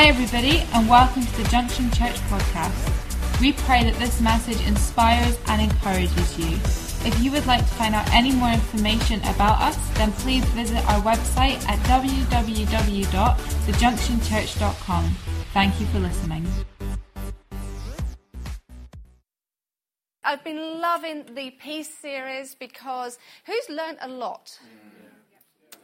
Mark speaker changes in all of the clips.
Speaker 1: Hi, everybody, and welcome to the Junction Church podcast. We pray that this message inspires and encourages you. If you would like to find out any more information about us, then please visit our website at www.thejunctionchurch.com. Thank you for listening.
Speaker 2: I've been loving the Peace series because who's learnt a lot?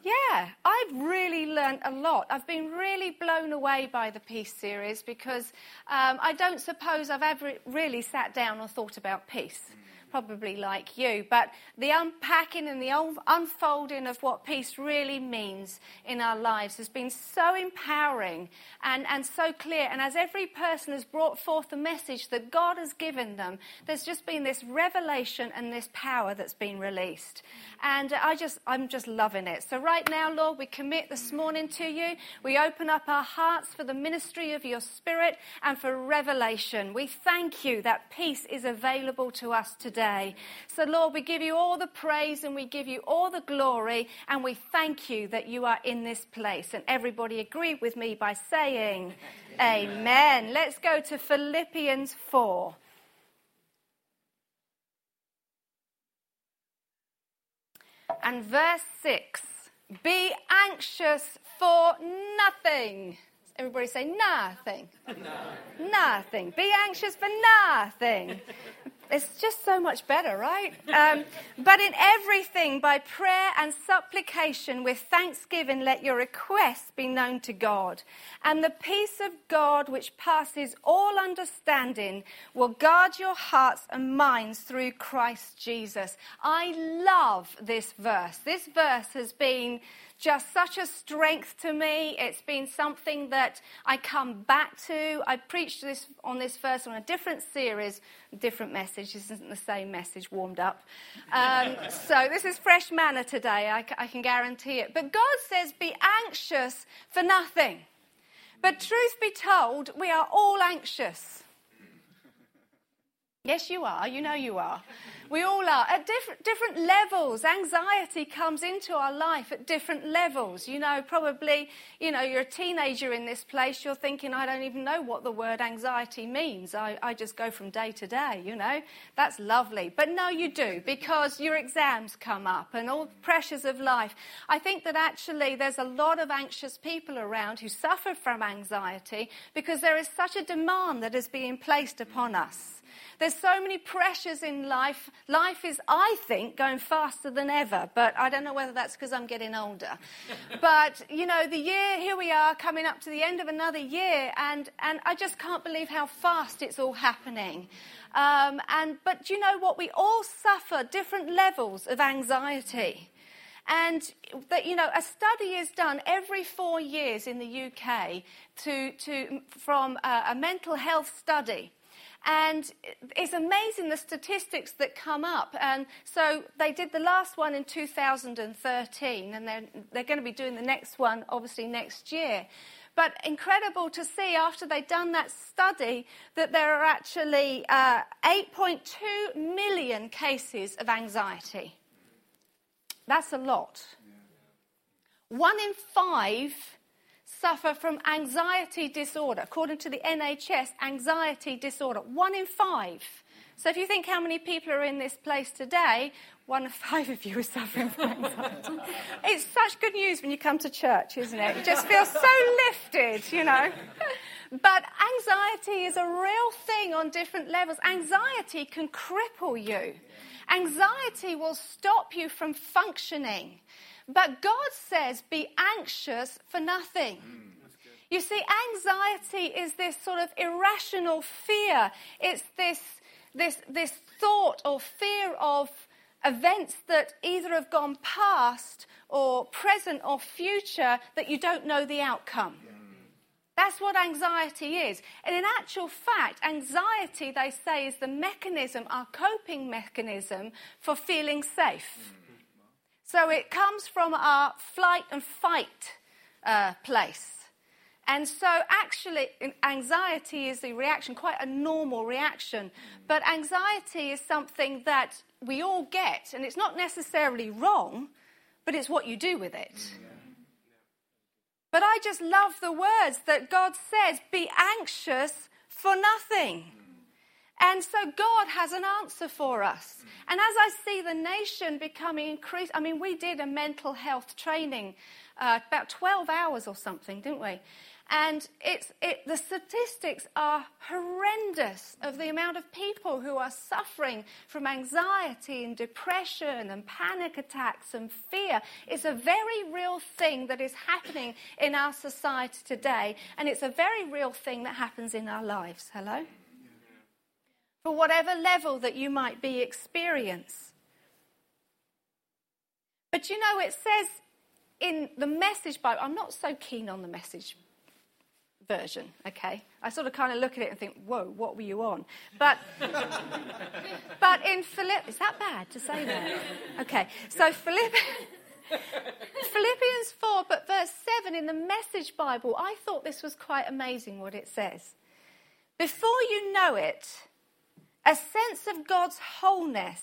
Speaker 2: Yeah, I've really learnt a lot. I've been really blown away by the Peace series because um, I don't suppose I've ever really sat down and thought about peace probably like you. But the unpacking and the unfolding of what peace really means in our lives has been so empowering and, and so clear. And as every person has brought forth the message that God has given them, there's just been this revelation and this power that's been released. And I just, I'm just loving it. So right now, Lord, we commit this morning to you. We open up our hearts for the ministry of your spirit and for revelation. We thank you that peace is available to us today. So Lord, we give you all the praise and we give you all the glory and we thank you that you are in this place. And everybody agree with me by saying, Amen. Amen. Let's go to Philippians 4. And verse 6 Be anxious for nothing. Everybody say nothing. No. Nothing. Be anxious for nothing. It's just so much better, right? Um, but in everything, by prayer and supplication with thanksgiving, let your requests be known to God. And the peace of God, which passes all understanding, will guard your hearts and minds through Christ Jesus. I love this verse. This verse has been just such a strength to me. It's been something that I come back to. I preached this on this verse on a different series, different message. This isn't the same message warmed up. Um, so this is fresh manna today. I, I can guarantee it. But God says, "Be anxious for nothing." But truth be told, we are all anxious. Yes, you are. You know you are. We all are. At different, different levels, anxiety comes into our life at different levels. You know, probably, you know, you're a teenager in this place, you're thinking, I don't even know what the word anxiety means. I, I just go from day to day, you know. That's lovely. But no, you do, because your exams come up and all the pressures of life. I think that actually there's a lot of anxious people around who suffer from anxiety because there is such a demand that is being placed upon us. There's so many pressures in life. Life is, I think, going faster than ever, but I don't know whether that's because I'm getting older. but, you know, the year, here we are coming up to the end of another year, and, and I just can't believe how fast it's all happening. Um, and, but you know what? We all suffer different levels of anxiety. And that, you know, a study is done every four years in the UK to, to, from a, a mental health study. And it's amazing the statistics that come up. And so they did the last one in 2013, and they're, they're going to be doing the next one, obviously, next year. But incredible to see after they'd done that study that there are actually uh, 8.2 million cases of anxiety. That's a lot. One in five suffer from anxiety disorder. According to the NHS, anxiety disorder. One in five. So if you think how many people are in this place today, one of five of you are suffering from anxiety. it's such good news when you come to church, isn't it? You just feel so lifted, you know. But anxiety is a real thing on different levels. Anxiety can cripple you. Anxiety will stop you from functioning. But God says, be anxious for nothing. Mm, you see, anxiety is this sort of irrational fear. It's this, this, this thought or fear of events that either have gone past or present or future that you don't know the outcome. That's what anxiety is. And in actual fact, anxiety, they say, is the mechanism, our coping mechanism for feeling safe. So it comes from our flight and fight uh, place. And so, actually, anxiety is a reaction, quite a normal reaction. But anxiety is something that we all get, and it's not necessarily wrong, but it's what you do with it. But I just love the words that God says be anxious for nothing. And so God has an answer for us. And as I see the nation becoming increased, I mean, we did a mental health training uh, about 12 hours or something, didn't we? And it's, it, the statistics are horrendous of the amount of people who are suffering from anxiety and depression and panic attacks and fear. It's a very real thing that is happening in our society today, and it's a very real thing that happens in our lives. Hello? For whatever level that you might be experience. But you know, it says in the message Bible, I'm not so keen on the message version, okay? I sort of kind of look at it and think, whoa, what were you on? But, but in Philipp, is that bad to say that? Okay, so Philipp, Philippians 4, but verse 7 in the Message Bible, I thought this was quite amazing what it says. Before you know it, a sense of God's wholeness,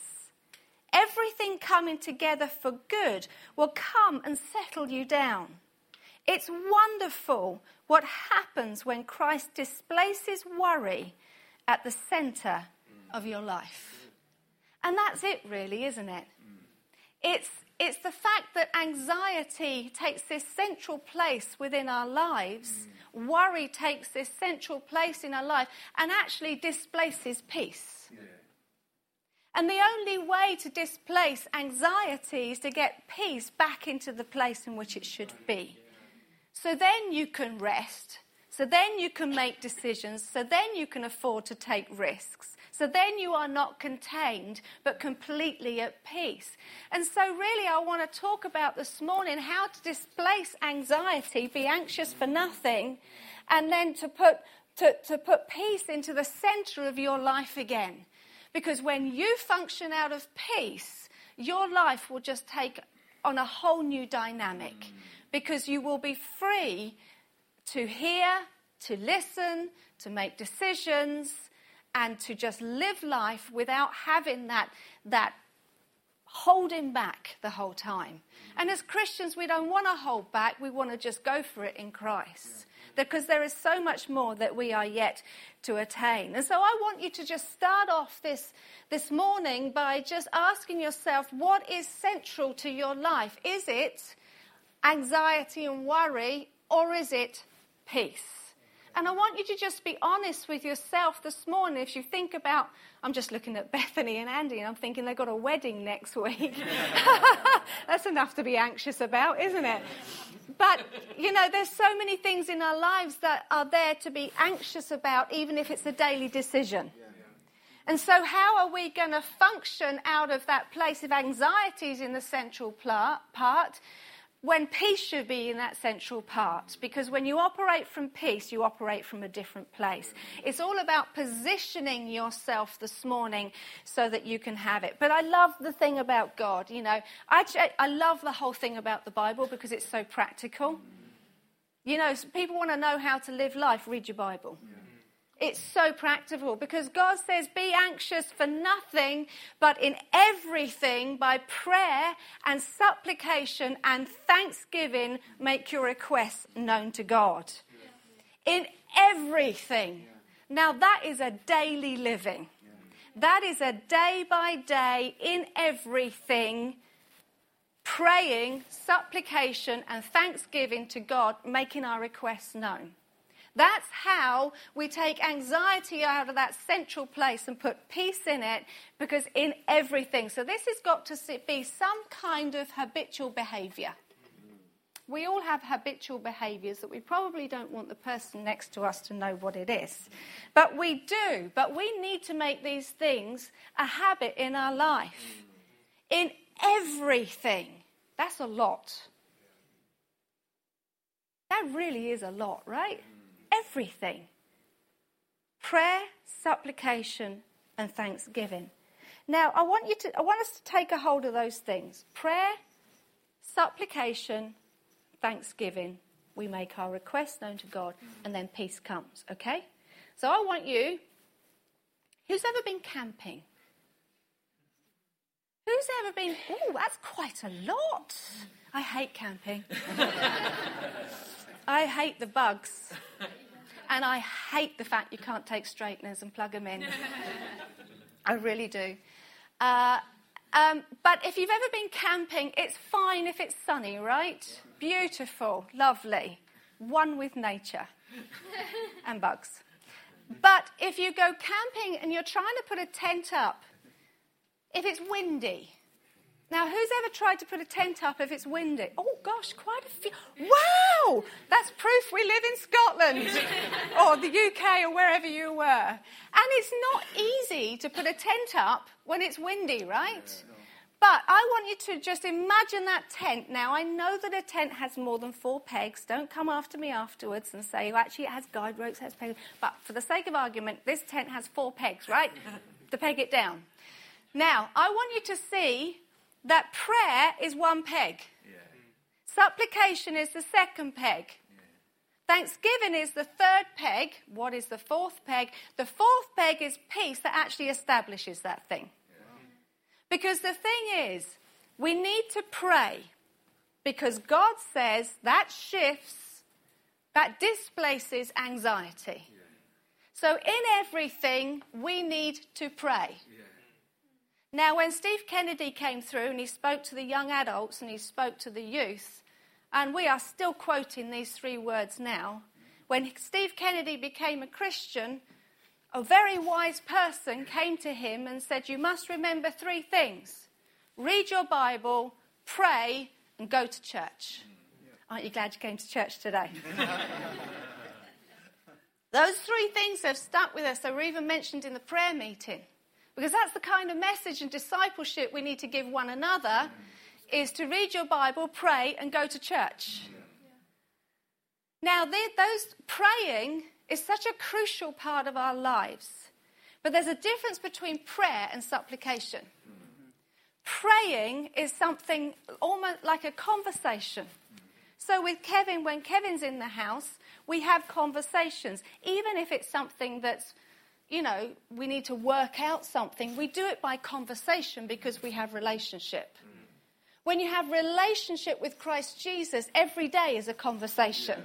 Speaker 2: everything coming together for good, will come and settle you down. It's wonderful what happens when Christ displaces worry at the center of your life. And that's it, really, isn't it? It's, it's the fact that anxiety takes this central place within our lives, mm. worry takes this central place in our life, and actually displaces peace. And the only way to displace anxiety is to get peace back into the place in which it should be. So then you can rest. So then you can make decisions. So then you can afford to take risks. So then you are not contained, but completely at peace. And so, really, I want to talk about this morning how to displace anxiety, be anxious for nothing, and then to put, to, to put peace into the center of your life again. Because when you function out of peace, your life will just take on a whole new dynamic. Because you will be free to hear, to listen, to make decisions, and to just live life without having that, that holding back the whole time. And as Christians, we don't want to hold back, we want to just go for it in Christ. Because there is so much more that we are yet to attain. And so I want you to just start off this, this morning by just asking yourself what is central to your life? Is it anxiety and worry, or is it peace? And I want you to just be honest with yourself this morning. If you think about, I'm just looking at Bethany and Andy, and I'm thinking they've got a wedding next week. That's enough to be anxious about, isn't it? But, you know, there's so many things in our lives that are there to be anxious about, even if it's a daily decision. And so, how are we going to function out of that place of anxieties in the central part? When peace should be in that central part. Because when you operate from peace, you operate from a different place. It's all about positioning yourself this morning so that you can have it. But I love the thing about God. You know, I, I love the whole thing about the Bible because it's so practical. You know, people want to know how to live life, read your Bible. Yeah. It's so practical because God says, Be anxious for nothing, but in everything, by prayer and supplication and thanksgiving, make your requests known to God. In everything. Now, that is a daily living. That is a day by day, in everything, praying, supplication, and thanksgiving to God, making our requests known. That's how we take anxiety out of that central place and put peace in it, because in everything. So, this has got to be some kind of habitual behavior. We all have habitual behaviors that we probably don't want the person next to us to know what it is. But we do. But we need to make these things a habit in our life. In everything. That's a lot. That really is a lot, right? Everything prayer, supplication, and thanksgiving. Now, I want, you to, I want us to take a hold of those things prayer, supplication, thanksgiving. We make our requests known to God, and then peace comes, okay? So I want you, who's ever been camping? Who's ever been, oh, that's quite a lot. I hate camping. I hate the bugs. And I hate the fact you can't take straighteners and plug them in. I really do. Uh, um, but if you've ever been camping, it's fine if it's sunny, right? Beautiful, lovely, one with nature and bugs. But if you go camping and you're trying to put a tent up, if it's windy, now, who's ever tried to put a tent up if it's windy? Oh, gosh, quite a few. Wow! That's proof we live in Scotland or the UK or wherever you were. And it's not easy to put a tent up when it's windy, right? But I want you to just imagine that tent. Now, I know that a tent has more than four pegs. Don't come after me afterwards and say, well, actually, it has guide ropes, it has pegs. But for the sake of argument, this tent has four pegs, right? to peg it down. Now, I want you to see that prayer is one peg. Yeah. Supplication is the second peg. Yeah. Thanksgiving is the third peg. What is the fourth peg? The fourth peg is peace that actually establishes that thing. Yeah. Because the thing is, we need to pray because God says that shifts, that displaces anxiety. So, in everything, we need to pray. Now, when Steve Kennedy came through and he spoke to the young adults and he spoke to the youth, and we are still quoting these three words now, when Steve Kennedy became a Christian, a very wise person came to him and said, You must remember three things read your Bible, pray, and go to church. Aren't you glad you came to church today? Those three things have stuck with us. They were even mentioned in the prayer meeting. Because that's the kind of message and discipleship we need to give one another is to read your Bible, pray, and go to church. Now, those praying is such a crucial part of our lives. But there's a difference between prayer and supplication. Praying is something almost like a conversation. So, with Kevin, when Kevin's in the house, we have conversations, even if it's something that's you know, we need to work out something, we do it by conversation because we have relationship. When you have relationship with Christ Jesus, every day is a conversation.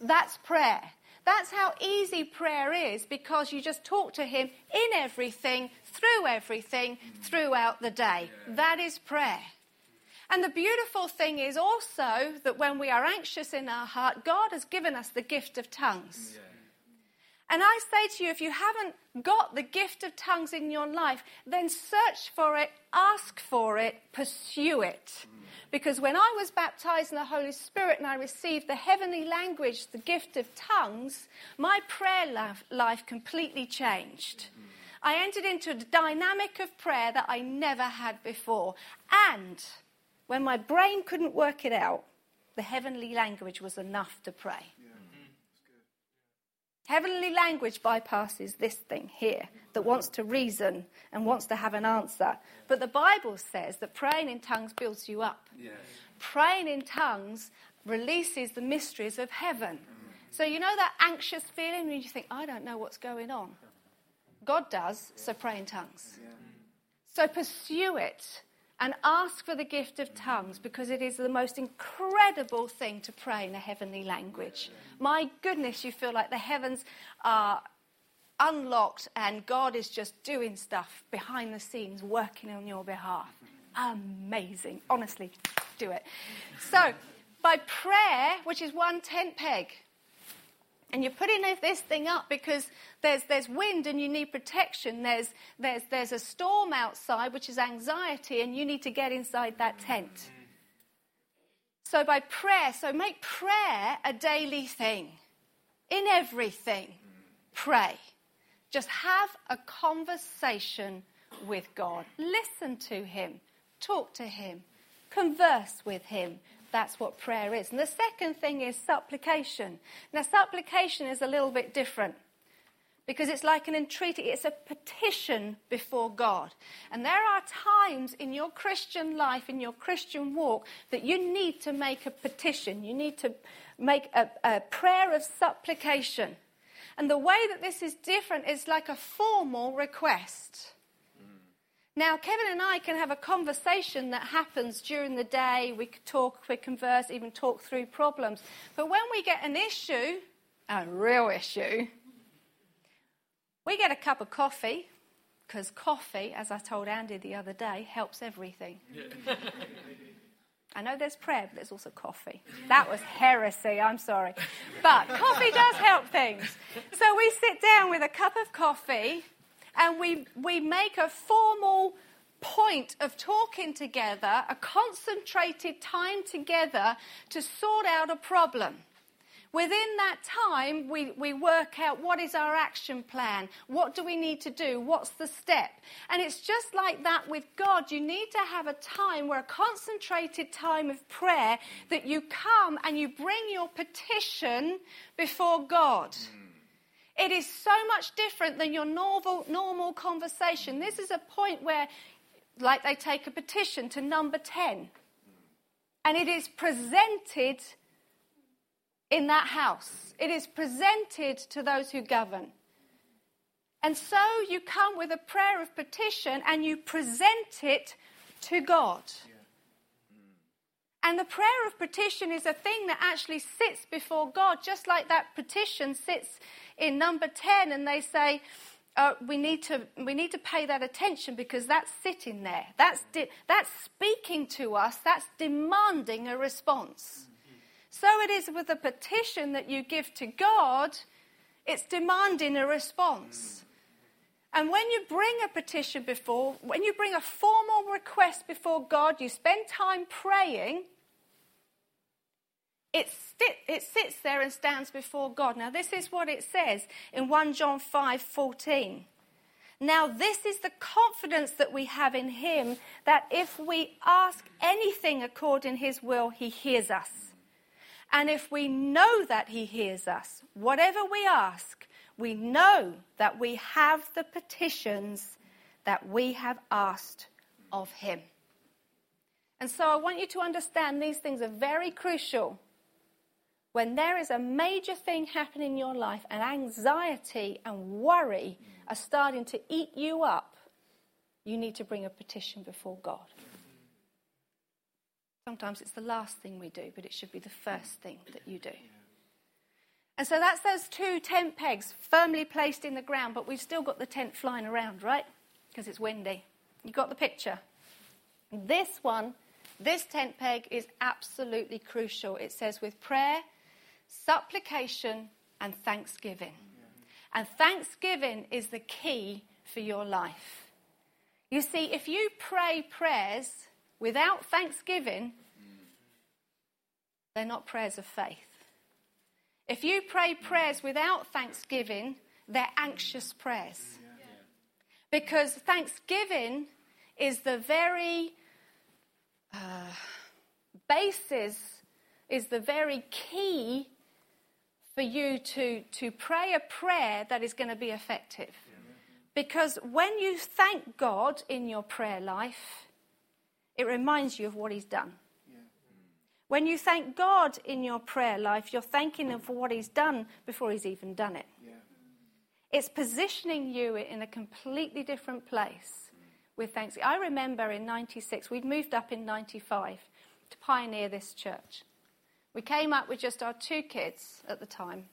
Speaker 2: That's prayer. That's how easy prayer is because you just talk to Him in everything, through everything, mm. throughout the day. That is prayer. And the beautiful thing is also that when we are anxious in our heart, God has given us the gift of tongues. Yeah. And I say to you, if you haven't got the gift of tongues in your life, then search for it, ask for it, pursue it. Because when I was baptized in the Holy Spirit and I received the heavenly language, the gift of tongues, my prayer life completely changed. I entered into a dynamic of prayer that I never had before. And when my brain couldn't work it out, the heavenly language was enough to pray. Heavenly language bypasses this thing here that wants to reason and wants to have an answer. But the Bible says that praying in tongues builds you up. Yes. Praying in tongues releases the mysteries of heaven. Mm. So, you know that anxious feeling when you think, I don't know what's going on? God does, so pray in tongues. Yeah. So pursue it and ask for the gift of tongues because it is the most incredible thing to pray in a heavenly language. My goodness, you feel like the heavens are unlocked and God is just doing stuff behind the scenes, working on your behalf. Amazing. Honestly, do it. So, by prayer, which is one tent peg, and you're putting this thing up because there's, there's wind and you need protection. There's, there's, there's a storm outside, which is anxiety, and you need to get inside that tent. So, by prayer, so make prayer a daily thing. In everything, pray. Just have a conversation with God. Listen to Him, talk to Him, converse with Him, that's what prayer is. And the second thing is supplication. Now, supplication is a little bit different because it's like an entreaty, it's a petition before God. And there are times in your Christian life, in your Christian walk, that you need to make a petition. You need to make a, a prayer of supplication. And the way that this is different is like a formal request. Now, Kevin and I can have a conversation that happens during the day. We talk, we converse, even talk through problems. But when we get an issue, a real issue, we get a cup of coffee, because coffee, as I told Andy the other day, helps everything. I know there's prayer, but there's also coffee. That was heresy, I'm sorry. But coffee does help things. So we sit down with a cup of coffee and we, we make a formal point of talking together, a concentrated time together to sort out a problem. Within that time, we, we work out what is our action plan, what do we need to do, what's the step. And it's just like that with God. You need to have a time where a concentrated time of prayer that you come and you bring your petition before God. Mm. It is so much different than your normal, normal conversation. This is a point where, like, they take a petition to number 10, and it is presented in that house, it is presented to those who govern. And so you come with a prayer of petition and you present it to God. And the prayer of petition is a thing that actually sits before God, just like that petition sits in number 10, and they say, uh, we, need to, we need to pay that attention because that's sitting there. That's, de- that's speaking to us, that's demanding a response. So it is with a petition that you give to God, it's demanding a response. And when you bring a petition before, when you bring a formal request before God, you spend time praying, it, it sits there and stands before God. Now, this is what it says in 1 John 5 14. Now, this is the confidence that we have in Him that if we ask anything according His will, He hears us. And if we know that He hears us, whatever we ask, we know that we have the petitions that we have asked of Him. And so I want you to understand these things are very crucial when there is a major thing happening in your life and anxiety and worry are starting to eat you up, you need to bring a petition before God. Sometimes it's the last thing we do, but it should be the first thing that you do. And so that's those two tent pegs firmly placed in the ground, but we've still got the tent flying around, right? Because it's windy. You got the picture? This one, this tent peg is absolutely crucial. It says, with prayer, supplication, and thanksgiving. And thanksgiving is the key for your life. You see, if you pray prayers without thanksgiving, they're not prayers of faith. If you pray prayers without thanksgiving, they're anxious prayers. Because thanksgiving is the very uh, basis, is the very key for you to, to pray a prayer that is going to be effective. Because when you thank God in your prayer life, it reminds you of what He's done. When you thank God in your prayer life, you're thanking Him for what He's done before He's even done it. It's positioning you in a completely different place with thanks. I remember in 96, we'd moved up in 95 to pioneer this church. We came up with just our two kids at the time.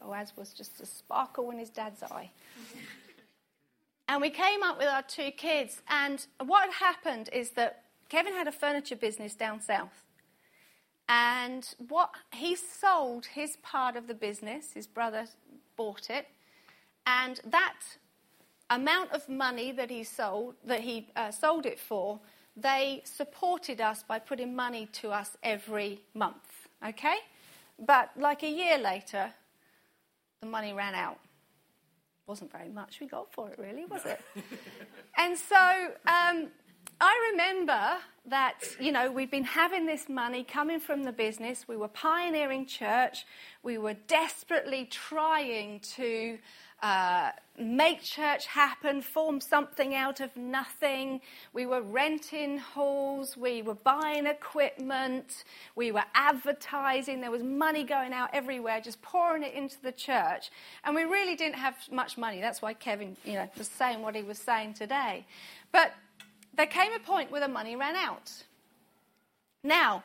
Speaker 2: Boaz was just a sparkle in his dad's eye. and we came up with our two kids, and what had happened is that Kevin had a furniture business down south. And what he sold his part of the business, his brother bought it, and that amount of money that he sold, that he uh, sold it for, they supported us by putting money to us every month. Okay? But like a year later, the money ran out. Wasn't very much we got for it, really, was it? and so um, I remember that, you know, we'd been having this money coming from the business. We were pioneering church. We were desperately trying to uh, make church happen, form something out of nothing. We were renting halls, we were buying equipment, we were advertising. There was money going out everywhere, just pouring it into the church. And we really didn't have much money. That's why Kevin, you know, was saying what he was saying today. But there came a point where the money ran out. Now,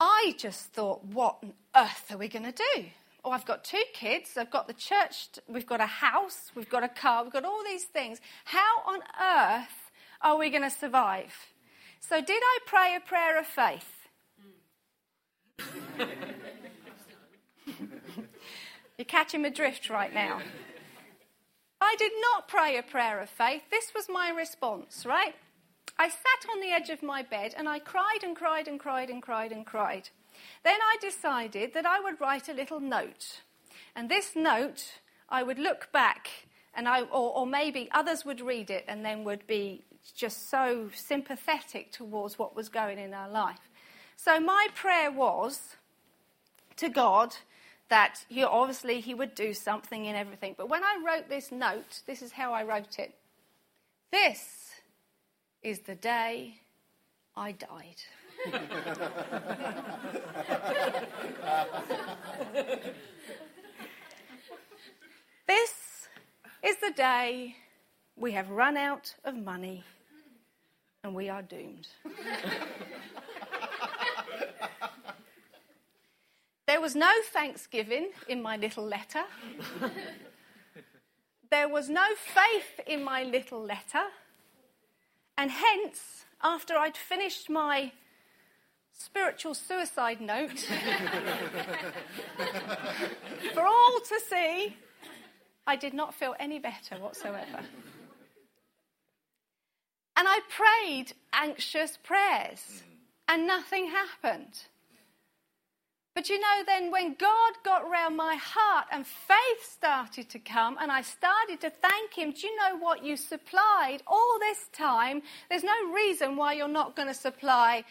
Speaker 2: I just thought, what on earth are we going to do? Oh, I've got two kids, I've got the church, we've got a house, we've got a car, we've got all these things. How on earth are we going to survive? So, did I pray a prayer of faith? You're catching my drift right now. I did not pray a prayer of faith. This was my response, right? I sat on the edge of my bed and I cried and cried and cried and cried and cried. Then I decided that I would write a little note. And this note, I would look back and I, or, or maybe others would read it and then would be just so sympathetic towards what was going in our life. So my prayer was to God that he, obviously he would do something in everything. But when I wrote this note, this is how I wrote it. This is the day I died. this is the day we have run out of money and we are doomed. there was no thanksgiving in my little letter. there was no faith in my little letter. And hence, after I'd finished my spiritual suicide note for all to see, I did not feel any better whatsoever. And I prayed anxious prayers, and nothing happened. But you know, then when God got round my heart and faith started to come and I started to thank Him, do you know what you supplied all this time? There's no reason why you're not going to supply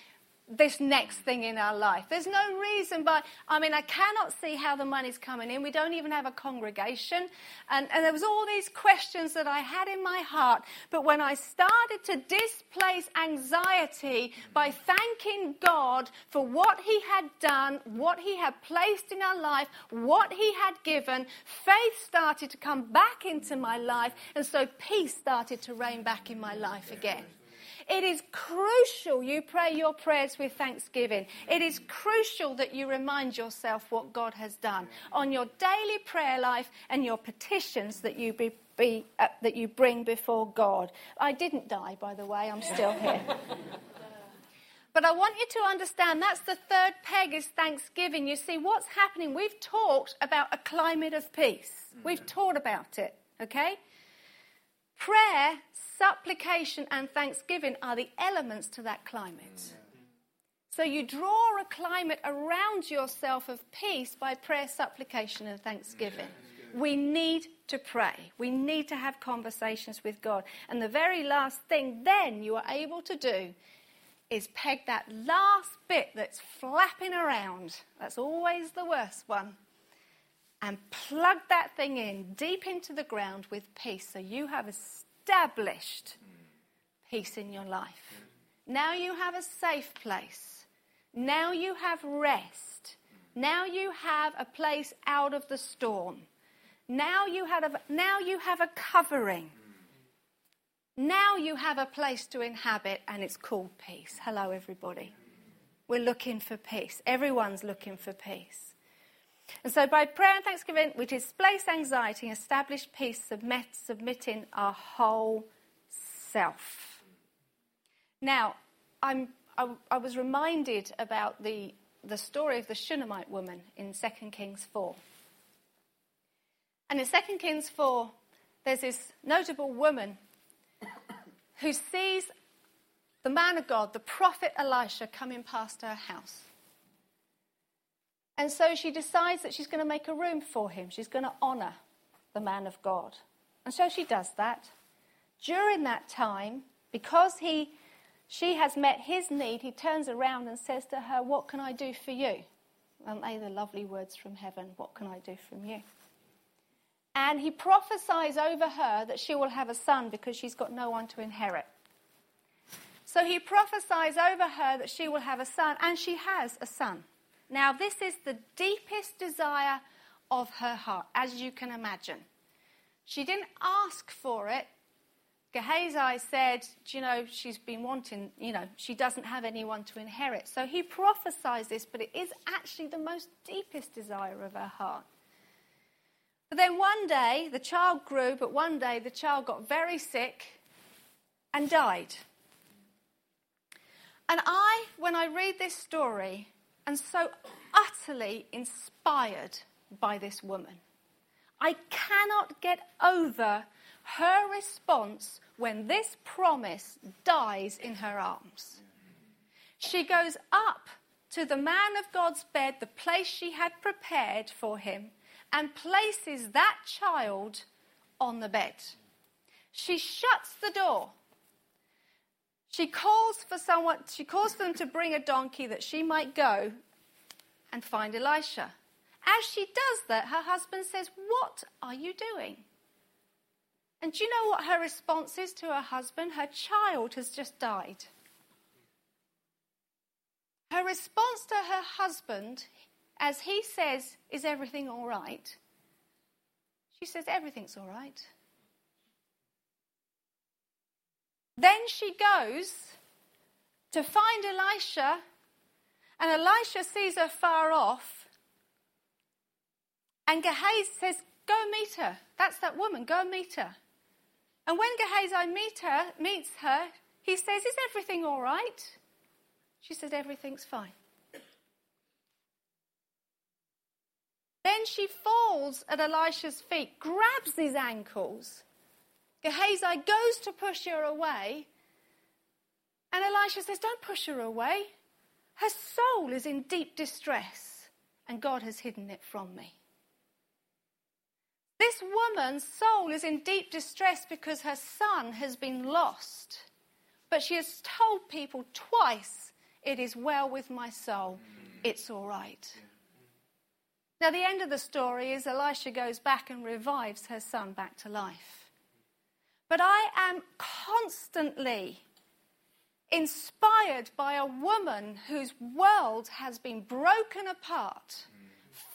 Speaker 2: this next thing in our life. There's no reason, but I mean, I cannot see how the money's coming in. We don't even have a congregation. And, and there was all these questions that I had in my heart. But when I started to displace anxiety by thanking God for what He had done, what He had placed in our life, what He had given, faith started to come back into my life. And so peace started to reign back in my life again. It is crucial you pray your prayers with thanksgiving. It is crucial that you remind yourself what God has done on your daily prayer life and your petitions that you be, be uh, that you bring before God. I didn't die, by the way. I'm still here. But I want you to understand that's the third peg is thanksgiving. You see, what's happening? We've talked about a climate of peace. We've taught about it, okay? Prayer supplication and thanksgiving are the elements to that climate. So you draw a climate around yourself of peace by prayer, supplication, and thanksgiving. We need to pray. We need to have conversations with God. And the very last thing then you are able to do is peg that last bit that's flapping around. That's always the worst one. And plug that thing in deep into the ground with peace so you have established peace in your life. Now you have a safe place. Now you have rest. Now you have a place out of the storm. Now you have a, now you have a covering. Now you have a place to inhabit, and it's called peace. Hello, everybody. We're looking for peace. Everyone's looking for peace. And so, by prayer and thanksgiving, we displace anxiety and establish peace, submit, submitting our whole self. Now, I'm, I, I was reminded about the, the story of the Shunammite woman in 2 Kings 4. And in 2 Kings 4, there's this notable woman who sees the man of God, the prophet Elisha, coming past her house. And so she decides that she's going to make a room for him. She's going to honor the man of God. And so she does that. During that time, because he, she has met his need, he turns around and says to her, What can I do for you? Aren't they the lovely words from heaven? What can I do from you? And he prophesies over her that she will have a son because she's got no one to inherit. So he prophesies over her that she will have a son, and she has a son. Now, this is the deepest desire of her heart, as you can imagine. She didn't ask for it, Gehazi said, you know, she's been wanting, you know, she doesn't have anyone to inherit. So he prophesies this, but it is actually the most deepest desire of her heart. But then one day, the child grew, but one day the child got very sick and died. And I, when I read this story, am so utterly inspired by this woman. I cannot get over her response when this promise dies in her arms. She goes up to the man of God's bed, the place she had prepared for him, and places that child on the bed. She shuts the door. She calls for someone, she calls for them to bring a donkey that she might go and find Elisha. As she does that, her husband says, What are you doing? And do you know what her response is to her husband? Her child has just died. Her response to her husband, as he says, Is everything all right? She says, Everything's all right. Then she goes to find Elisha, and Elisha sees her far off. And Gehazi says, Go meet her. That's that woman. Go meet her. And when Gehazi meet her, meets her, he says, Is everything all right? She says, Everything's fine. Then she falls at Elisha's feet, grabs his ankles. Gehazi goes to push her away, and Elisha says, Don't push her away. Her soul is in deep distress, and God has hidden it from me. This woman's soul is in deep distress because her son has been lost. But she has told people twice, It is well with my soul. It's all right. Now, the end of the story is Elisha goes back and revives her son back to life. But I am constantly inspired by a woman whose world has been broken apart,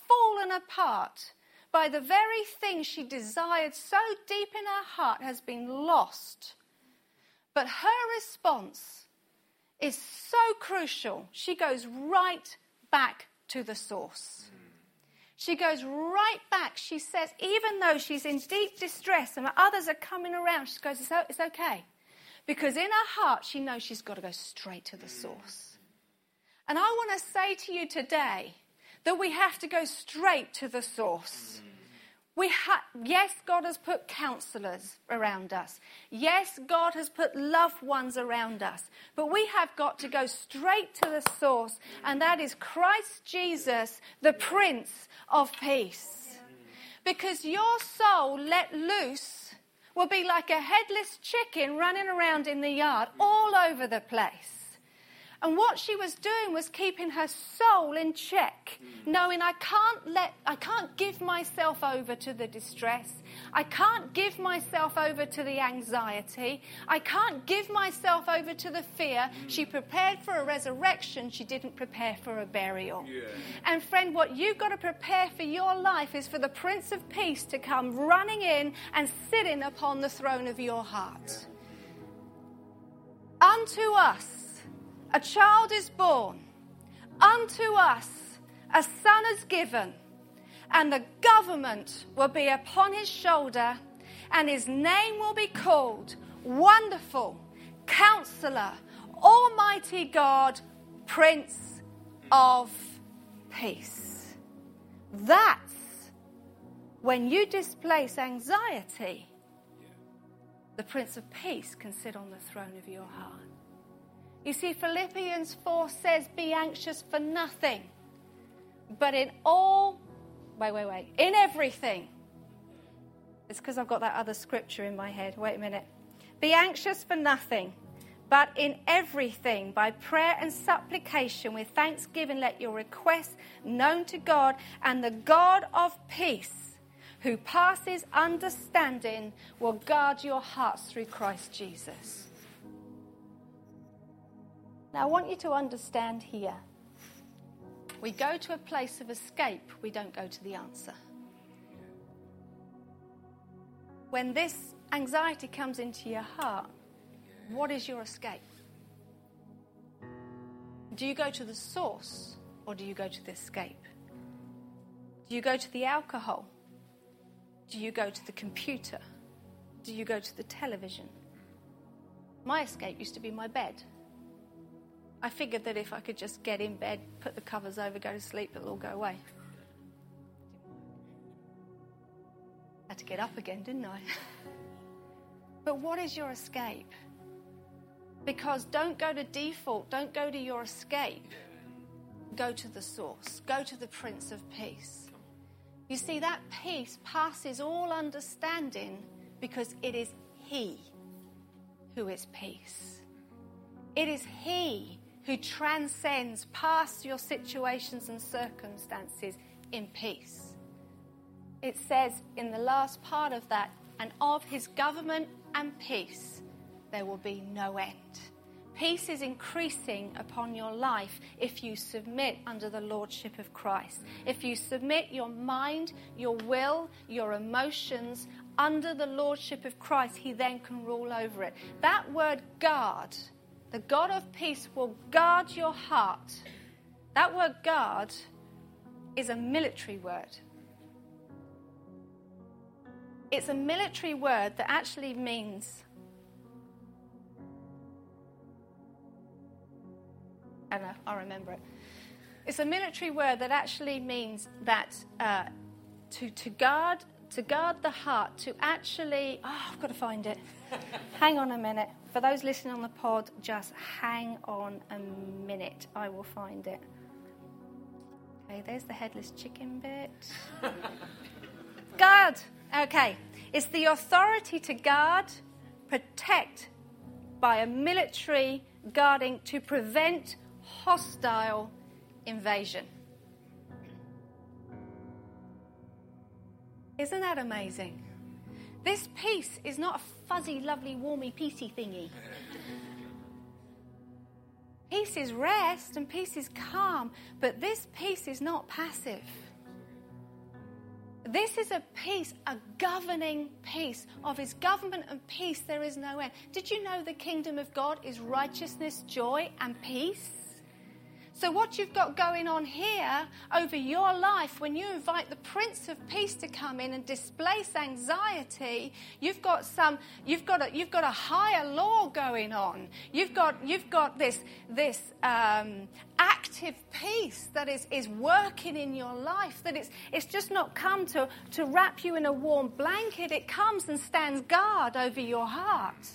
Speaker 2: fallen apart by the very thing she desired so deep in her heart has been lost. But her response is so crucial. She goes right back to the source. She goes right back. She says, even though she's in deep distress and others are coming around, she goes, it's, okay. Because in her heart, she knows she's got to go straight to the source. And I want to say to you today that we have to go straight to the source. Mm. We ha- yes, God has put counselors around us. Yes, God has put loved ones around us. But we have got to go straight to the source, and that is Christ Jesus, the Prince of Peace. Because your soul let loose will be like a headless chicken running around in the yard all over the place. And what she was doing was keeping her soul in check, hmm. knowing I can't let, I can't give myself over to the distress. I can't give myself over to the anxiety. I can't give myself over to the fear. Hmm. She prepared for a resurrection. She didn't prepare for a burial. Yeah. And friend, what you've got to prepare for your life is for the Prince of Peace to come running in and sitting upon the throne of your heart. Unto us a child is born, unto us a son is given, and the government will be upon his shoulder, and his name will be called Wonderful, Counselor, Almighty God, Prince of Peace. That's when you displace anxiety, the Prince of Peace can sit on the throne of your heart. You see, Philippians 4 says, Be anxious for nothing, but in all, wait, wait, wait, in everything. It's because I've got that other scripture in my head. Wait a minute. Be anxious for nothing, but in everything, by prayer and supplication, with thanksgiving, let your requests known to God, and the God of peace, who passes understanding, will guard your hearts through Christ Jesus. Now, I want you to understand here we go to a place of escape, we don't go to the answer. When this anxiety comes into your heart, what is your escape? Do you go to the source or do you go to the escape? Do you go to the alcohol? Do you go to the computer? Do you go to the television? My escape used to be my bed. I figured that if I could just get in bed, put the covers over, go to sleep, it'll all go away. I Had to get up again, didn't I? but what is your escape? Because don't go to default, don't go to your escape. Go to the source, go to the Prince of Peace. You see, that peace passes all understanding because it is He who is peace. It is He who transcends past your situations and circumstances in peace. It says in the last part of that, and of His government and peace there will be no end. Peace is increasing upon your life if you submit under the Lordship of Christ. If you submit your mind, your will, your emotions under the Lordship of Christ, He then can rule over it. That word guard, the God of peace will guard your heart. That word guard is a military word. It's a military word that actually means I don't know, I'll remember it. It's a military word that actually means that uh, to, to guard to guard the heart, to actually oh, I've got to find it. hang on a minute. For those listening on the pod, just hang on a minute. I will find it. Okay, there's the headless chicken bit. guard. Okay. It's the authority to guard, protect by a military guarding to prevent hostile invasion. Isn't that amazing? This peace is not a fuzzy, lovely, warmy, peacey thingy. Peace is rest and peace is calm, but this peace is not passive. This is a peace, a governing peace. Of his government and peace, there is no end. Did you know the kingdom of God is righteousness, joy, and peace? So, what you've got going on here over your life when you invite the Prince of Peace to come in and displace anxiety, you've got some, you've got a, you've got a higher law going on. You've got, you've got this, this um, active peace that is, is working in your life. That it's, it's just not come to, to wrap you in a warm blanket. It comes and stands guard over your heart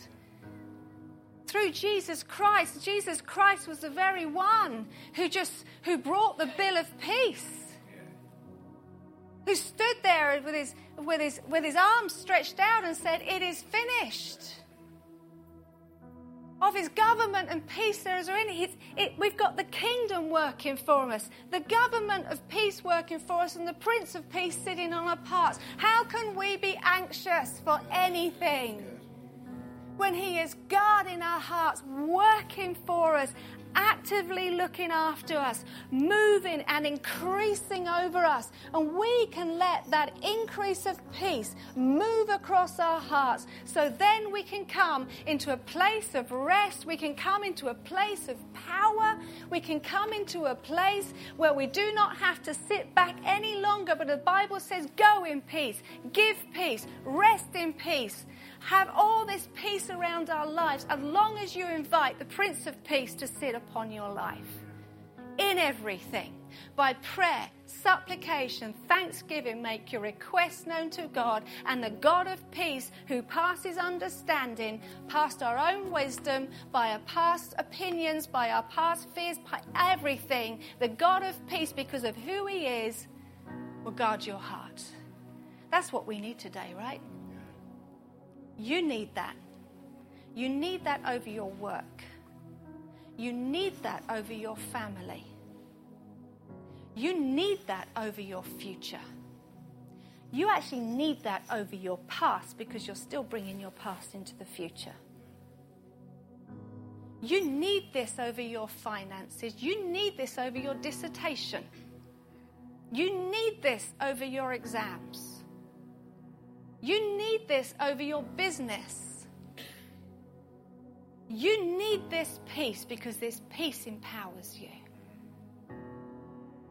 Speaker 2: through Jesus Christ. Jesus Christ was the very one who just who brought the bill of peace. Who stood there with his with his with his arms stretched out and said, "It is finished." Of his government and peace there is in it. We've got the kingdom working for us, the government of peace working for us, and the Prince of Peace sitting on our parts. How can we be anxious for anything? When He is guarding our hearts, working for us, actively looking after us, moving and increasing over us. And we can let that increase of peace move across our hearts. So then we can come into a place of rest. We can come into a place of power. We can come into a place where we do not have to sit back any longer. But the Bible says, go in peace, give peace, rest in peace have all this peace around our lives as long as you invite the Prince of Peace to sit upon your life. In everything, by prayer, supplication, thanksgiving, make your requests known to God, and the God of peace, who passes understanding, past our own wisdom, by our past opinions, by our past fears, by everything, the God of peace, because of who He is, will guard your heart. That's what we need today, right? You need that. You need that over your work. You need that over your family. You need that over your future. You actually need that over your past because you're still bringing your past into the future. You need this over your finances. You need this over your dissertation. You need this over your exams. You need this over your business. You need this peace because this peace empowers you.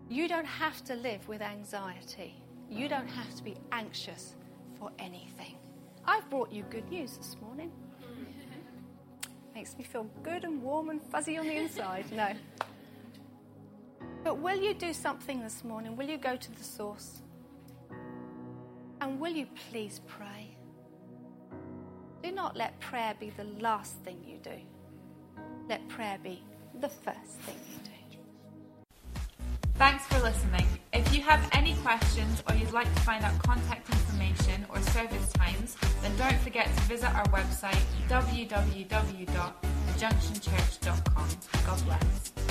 Speaker 2: You don't have to live with anxiety. You don't have to be anxious for anything. I've brought you good news this morning. Makes me feel good and warm and fuzzy on the inside. No. But will you do something this morning? Will you go to the source? And will you please pray? Do not let prayer be the last thing you do. Let prayer be the first thing you do.
Speaker 1: Thanks for listening. If you have any questions or you'd like to find out contact information or service times, then don't forget to visit our website www.thejunctionchurch.com. God bless.